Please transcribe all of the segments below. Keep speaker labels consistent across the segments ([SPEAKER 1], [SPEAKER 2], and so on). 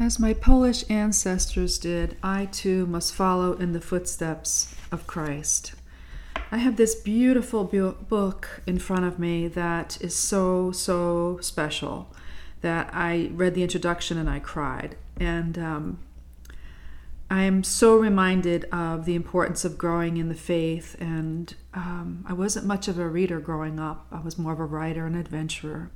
[SPEAKER 1] As my Polish ancestors did, I too must follow in the footsteps of Christ. I have this beautiful bu- book in front of me that is so, so special that I read the introduction and I cried. And um, I am so reminded of the importance of growing in the faith. And um, I wasn't much of a reader growing up, I was more of a writer and adventurer.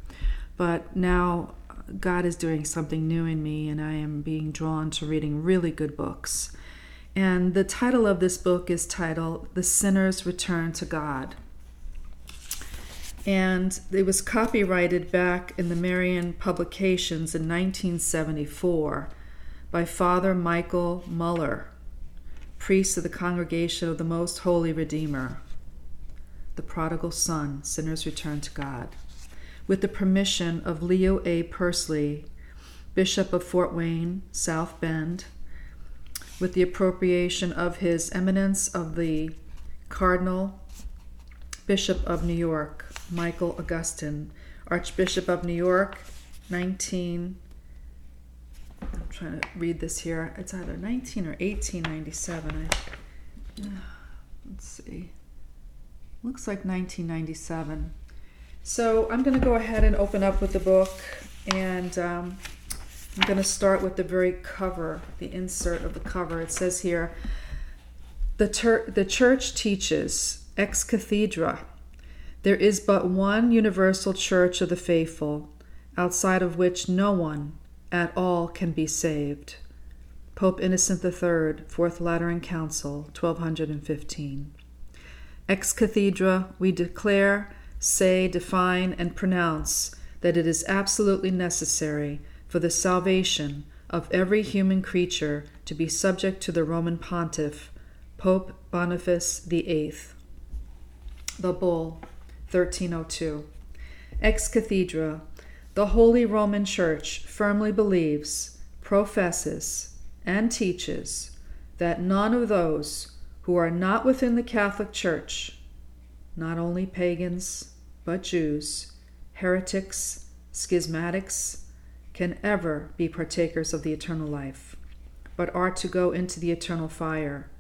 [SPEAKER 1] But now God is doing something new in me, and I am being drawn to reading really good books. And the title of this book is titled The Sinner's Return to God. And it was copyrighted back in the Marian Publications in 1974 by Father Michael Muller, priest of the Congregation of the Most Holy Redeemer. The Prodigal Son, Sinner's Return to God with the permission of Leo A. Pursley, Bishop of Fort Wayne, South Bend, with the appropriation of His Eminence of the Cardinal Bishop of New York, Michael Augustine, Archbishop of New York, 19. I'm trying to read this here. It's either 19 or 1897. I, uh, let's see. Looks like 1997. So I'm going to go ahead and open up with the book, and um, I'm going to start with the very cover, the insert of the cover. It says here, the, ter- the church teaches ex cathedra. There is but one universal church of the faithful, outside of which no one at all can be saved. Pope Innocent III, Fourth Lateran Council, 1215. Ex cathedra, we declare say, define, and pronounce that it is absolutely necessary for the salvation of every human creature to be subject to the Roman pontiff, Pope Boniface VIII. The Bull, 1302. Ex cathedra, the Holy Roman Church firmly believes, professes, and teaches that none of those who are not within the Catholic Church, not only pagans, but Jews, heretics, schismatics, can ever be partakers of the eternal life, but are to go into the eternal fire,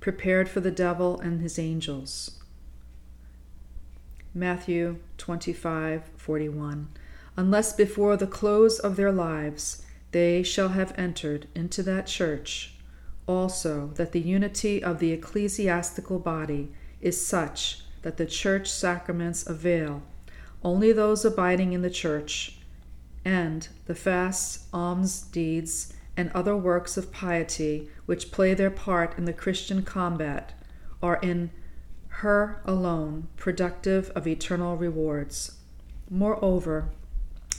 [SPEAKER 1] prepared for the devil and his angels. Matthew 25:41 Unless before the close of their lives they shall have entered into that church, also that the unity of the ecclesiastical body is such that the church sacraments avail only those abiding in the church, and the fasts, alms deeds, and other works of piety which play their part in the Christian combat are in her alone productive of eternal rewards. Moreover,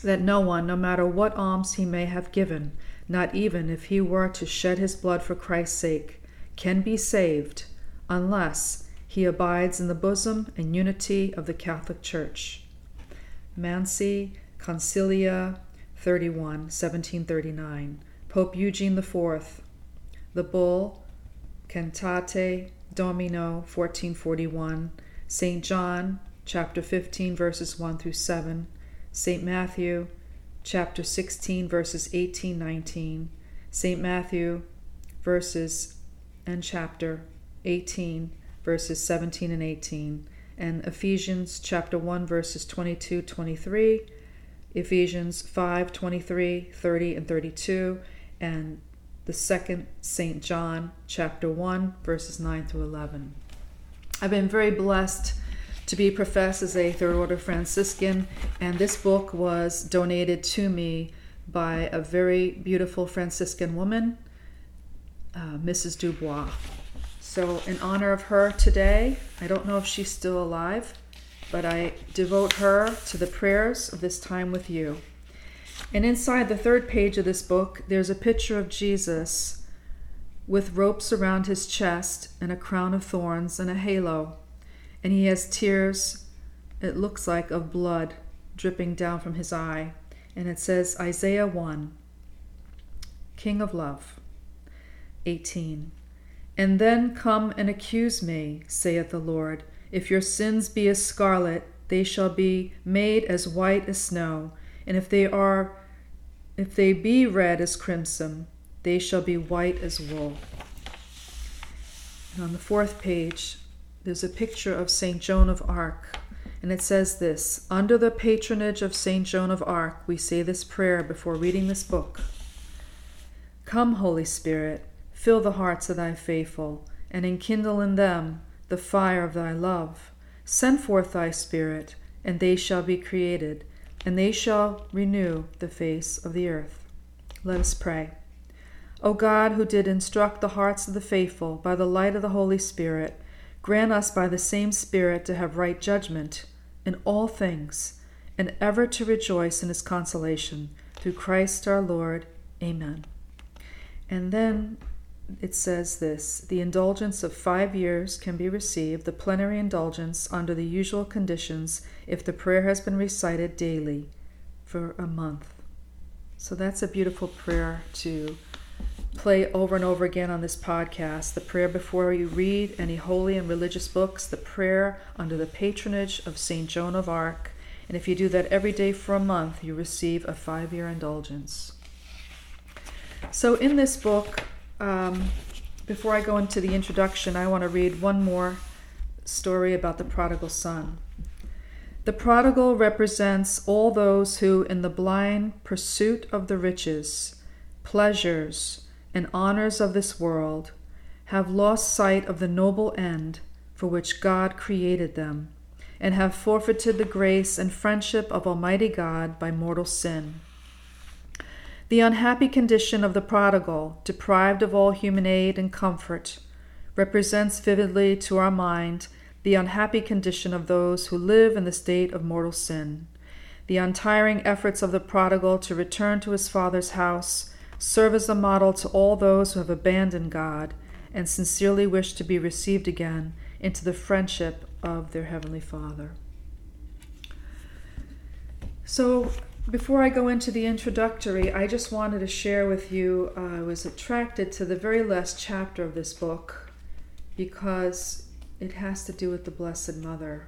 [SPEAKER 1] that no one, no matter what alms he may have given, not even if he were to shed his blood for Christ's sake, can be saved unless he abides in the bosom and unity of the Catholic Church. Mansi Concilia 31, 1739. Pope Eugene IV. The Bull Cantate Domino 1441. St. John chapter 15 verses 1 through 7. St. Matthew chapter 16 verses 18 19. St. Matthew verses and chapter 18 verses 17 and 18, and Ephesians chapter 1 verses 22, 23, Ephesians 5, 23, 30 and 32, and the second St. John chapter 1 verses 9 through 11. I've been very blessed to be professed as a third order Franciscan, and this book was donated to me by a very beautiful Franciscan woman, uh, Mrs. Dubois. So, in honor of her today, I don't know if she's still alive, but I devote her to the prayers of this time with you. And inside the third page of this book, there's a picture of Jesus with ropes around his chest and a crown of thorns and a halo. And he has tears, it looks like, of blood dripping down from his eye. And it says, Isaiah 1, King of Love, 18. And then come and accuse me, saith the Lord. If your sins be as scarlet, they shall be made as white as snow. And if they are If they be red as crimson, they shall be white as wool. And on the fourth page, there's a picture of St. Joan of Arc. And it says this Under the patronage of St. Joan of Arc, we say this prayer before reading this book Come, Holy Spirit, fill the hearts of thy faithful, and enkindle in them the fire of thy love. Send forth thy Spirit, and they shall be created, and they shall renew the face of the earth. Let us pray. O God, who did instruct the hearts of the faithful by the light of the Holy Spirit, grant us by the same Spirit to have right judgment in all things, and ever to rejoice in his consolation. Through Christ our Lord. Amen. And then it says this the indulgence of five years can be received, the plenary indulgence under the usual conditions if the prayer has been recited daily for a month. So that's a beautiful prayer to play over and over again on this podcast the prayer before you read any holy and religious books, the prayer under the patronage of St. Joan of Arc. And if you do that every day for a month, you receive a five year indulgence. So, in this book, um, before I go into the introduction, I want to read one more story about the prodigal son. The prodigal represents all those who, in the blind pursuit of the riches, pleasures, and honors of this world have lost sight of the noble end for which God created them, and have forfeited the grace and friendship of Almighty God by mortal sin. The unhappy condition of the prodigal, deprived of all human aid and comfort, represents vividly to our mind the unhappy condition of those who live in the state of mortal sin. The untiring efforts of the prodigal to return to his father's house serve as a model to all those who have abandoned God and sincerely wish to be received again into the friendship of their Heavenly Father. So, before I go into the introductory, I just wanted to share with you uh, I was attracted to the very last chapter of this book because it has to do with the Blessed Mother.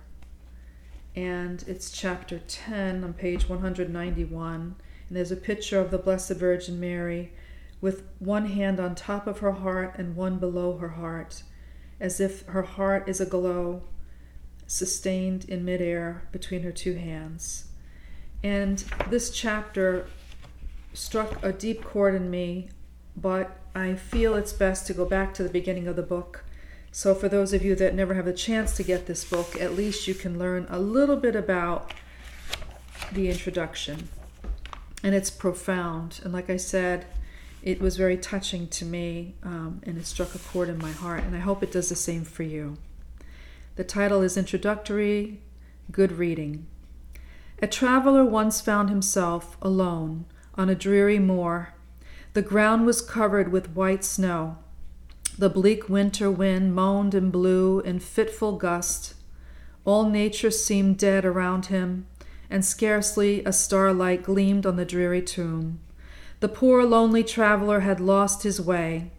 [SPEAKER 1] And it's chapter 10 on page 191 and there's a picture of the Blessed Virgin Mary with one hand on top of her heart and one below her heart, as if her heart is aglow, sustained in midair between her two hands. And this chapter struck a deep chord in me, but I feel it's best to go back to the beginning of the book. So, for those of you that never have a chance to get this book, at least you can learn a little bit about the introduction and it's profound. And like I said, it was very touching to me, um, and it struck a chord in my heart, and I hope it does the same for you. The title is Introductory Good Reading. A traveler once found himself alone on a dreary moor. The ground was covered with white snow. The bleak winter wind moaned and blew in fitful gusts. All nature seemed dead around him and scarcely a starlight gleamed on the dreary tomb. The poor lonely traveler had lost his way.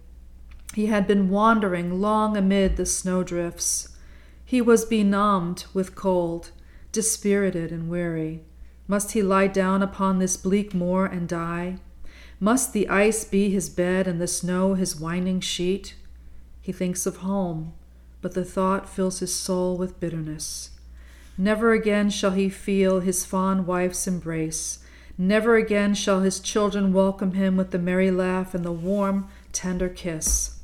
[SPEAKER 1] He had been wandering long amid the snowdrifts. He was benumbed with cold, dispirited and weary. Must he lie down upon this bleak moor and die? Must the ice be his bed and the snow his winding sheet? He thinks of home, but the thought fills his soul with bitterness. Never again shall he feel his fond wife's embrace. Never again shall his children welcome him with the merry laugh and the warm, tender kiss.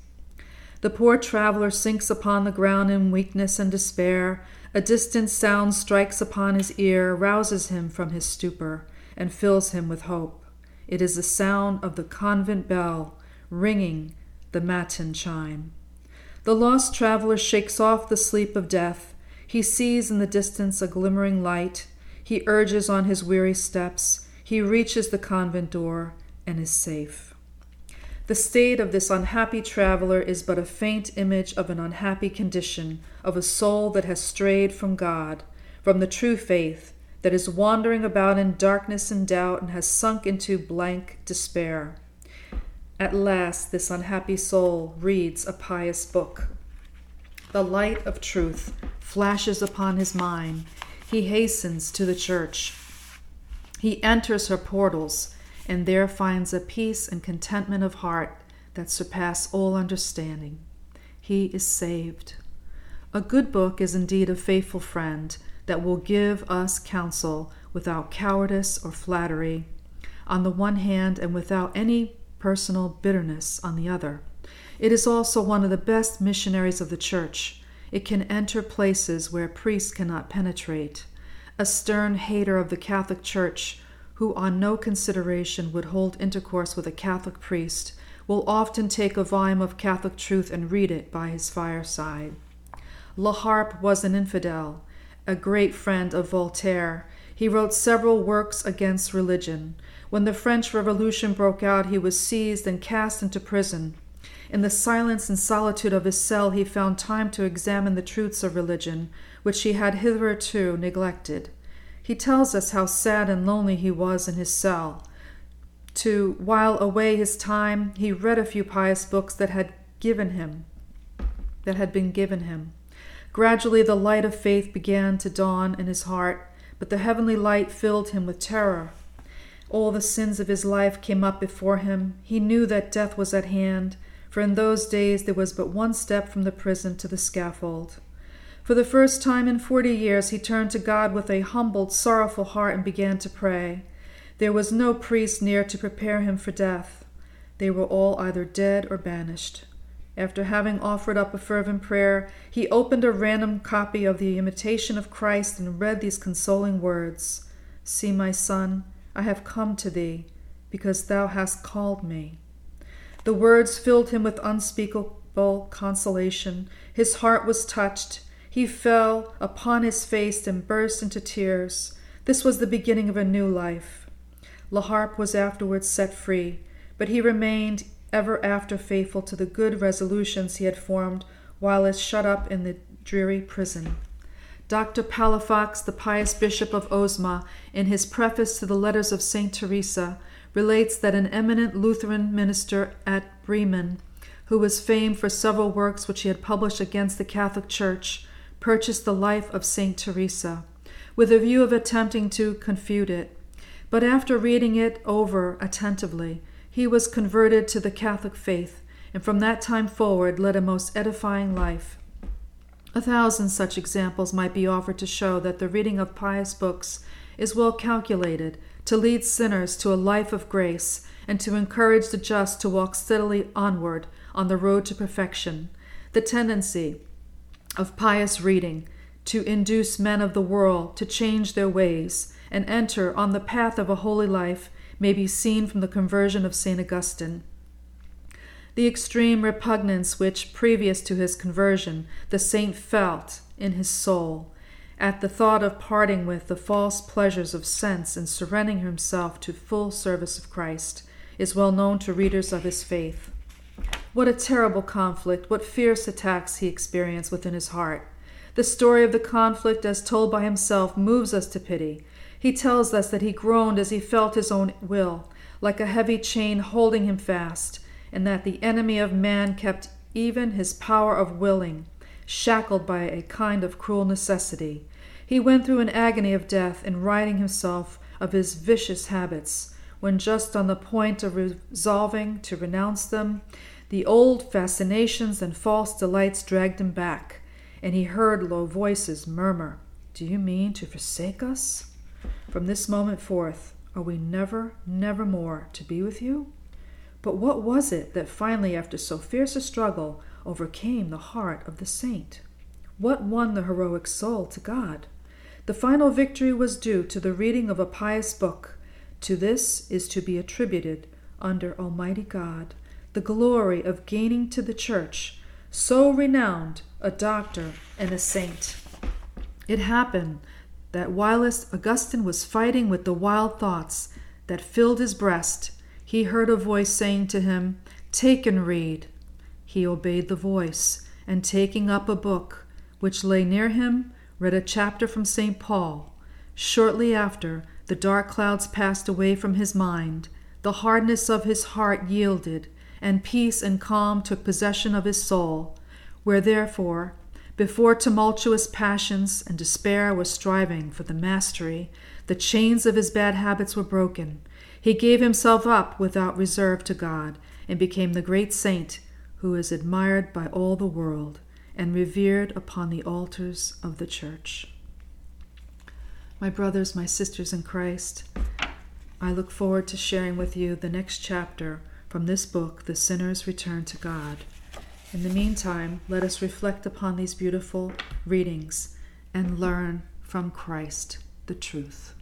[SPEAKER 1] The poor traveler sinks upon the ground in weakness and despair. A distant sound strikes upon his ear, rouses him from his stupor, and fills him with hope. It is the sound of the convent bell ringing the matin chime. The lost traveler shakes off the sleep of death he sees in the distance a glimmering light. He urges on his weary steps. He reaches the convent door and is safe. The state of this unhappy traveler is but a faint image of an unhappy condition of a soul that has strayed from God, from the true faith, that is wandering about in darkness and doubt and has sunk into blank despair. At last, this unhappy soul reads a pious book. The light of truth flashes upon his mind. He hastens to the church. He enters her portals and there finds a peace and contentment of heart that surpass all understanding. He is saved. A good book is indeed a faithful friend that will give us counsel without cowardice or flattery, on the one hand, and without any personal bitterness on the other. It is also one of the best missionaries of the Church. It can enter places where priests cannot penetrate. A stern hater of the Catholic Church, who on no consideration would hold intercourse with a Catholic priest, will often take a volume of Catholic truth and read it by his fireside. La Harpe was an infidel, a great friend of Voltaire. He wrote several works against religion. When the French Revolution broke out, he was seized and cast into prison. In the silence and solitude of his cell, he found time to examine the truths of religion, which he had hitherto neglected. He tells us how sad and lonely he was in his cell to while away his time, he read a few pious books that had given him, that had been given him. Gradually, the light of faith began to dawn in his heart, but the heavenly light filled him with terror. All the sins of his life came up before him. He knew that death was at hand, for in those days there was but one step from the prison to the scaffold. For the first time in forty years, he turned to God with a humbled, sorrowful heart and began to pray. There was no priest near to prepare him for death. They were all either dead or banished. After having offered up a fervent prayer, he opened a random copy of the Imitation of Christ and read these consoling words See, my son, I have come to thee, because thou hast called me. The words filled him with unspeakable consolation. His heart was touched. He fell upon his face and burst into tears. This was the beginning of a new life. La Harpe was afterwards set free, but he remained ever after faithful to the good resolutions he had formed while as shut up in the dreary prison. Dr. Palafox, the pious bishop of Osma, in his preface to the letters of St. Teresa, relates that an eminent Lutheran minister at Bremen, who was famed for several works which he had published against the Catholic Church, purchased the life of St. Teresa, with a view of attempting to confute it. But after reading it over attentively, he was converted to the Catholic faith, and from that time forward led a most edifying life. A thousand such examples might be offered to show that the reading of pious books is well calculated to lead sinners to a life of grace and to encourage the just to walk steadily onward on the road to perfection. The tendency of pious reading to induce men of the world to change their ways and enter on the path of a holy life may be seen from the conversion of St. Augustine. The extreme repugnance which, previous to his conversion, the saint felt in his soul at the thought of parting with the false pleasures of sense and surrendering himself to full service of Christ is well known to readers of his faith. What a terrible conflict, what fierce attacks he experienced within his heart. The story of the conflict, as told by himself, moves us to pity, he tells us that he groaned as he felt his own will, like a heavy chain holding him fast, and that the enemy of man kept even his power of willing, shackled by a kind of cruel necessity. He went through an agony of death in ridding himself of his vicious habits, when just on the point of resolving to renounce them, the old fascinations and false delights dragged him back, and he heard low voices murmur, Do you mean to forsake us? From this moment forth, are we never, never more to be with you? But what was it that finally, after so fierce a struggle, overcame the heart of the saint? What won the heroic soul to God? The final victory was due to the reading of a pious book. To this is to be attributed, under Almighty God, the glory of gaining to the Church so renowned a doctor and a saint. It happened that whilst Augustine was fighting with the wild thoughts that filled his breast, he heard a voice saying to him, Take and read. He obeyed the voice, and taking up a book which lay near him, read a chapter from St. Paul. Shortly after, the dark clouds passed away from his mind, the hardness of his heart yielded, and peace and calm took possession of his soul, where therefore before tumultuous passions and despair was striving for the mastery, the chains of his bad habits were broken. He gave himself up without reserve to God and became the great saint who is admired by all the world and revered upon the altars of the church. My brothers, my sisters in Christ, I look forward to sharing with you the next chapter from this book, The Sinner's Return to God. In the meantime, let us reflect upon these beautiful readings and learn from Christ the truth.